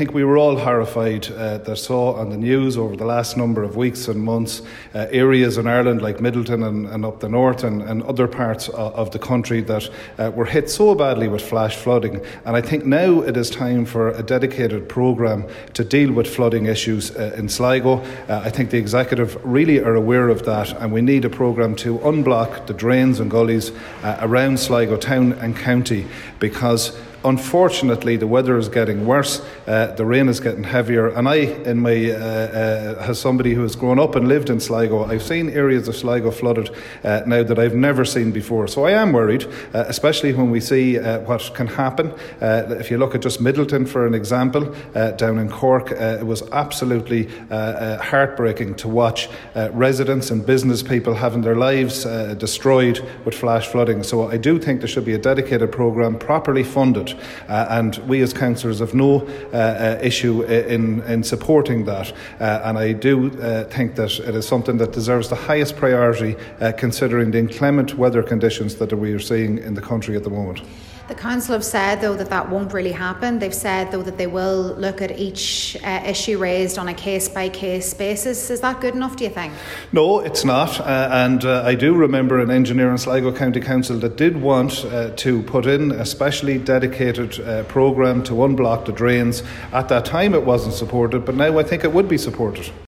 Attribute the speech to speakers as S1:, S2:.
S1: think we were all horrified uh, that saw on the news over the last number of weeks and months uh, areas in Ireland like Midleton and, and up the north and, and other parts of, of the country that uh, were hit so badly with flash flooding. And I think now it is time for a dedicated programme to deal with flooding issues uh, in Sligo. Uh, I think the executive really are aware of that, and we need a programme to unblock the drains and gullies uh, around Sligo town and county because Unfortunately, the weather is getting worse. Uh, the rain is getting heavier, and I, in my uh, uh, as somebody who has grown up and lived in Sligo, I've seen areas of Sligo flooded uh, now that I've never seen before. So I am worried, uh, especially when we see what can happen. if you look at just Midleton, for an example, down in Cork, it was absolutely heartbreaking to watch residents and business people having their lives destroyed with flash flooding. So I do think there should be a dedicated programme, properly funded uh, and we as councillors have no uh, uh, issue in, in supporting that. and I do think that it is something that deserves the highest priority considering the inclement weather conditions that we are seeing in the country at the moment.
S2: The council have said, though, that that won't really happen. They've said, though, that they will look at each uh, issue raised on a case by case basis. Is that good enough, do you think?
S1: No, it's not. Uh, and uh, I do remember an engineer in Sligo County Council that did want uh, to put in a specially dedicated uh, programme to unblock the drains. At that time, it wasn't supported, but now I think it would be supported.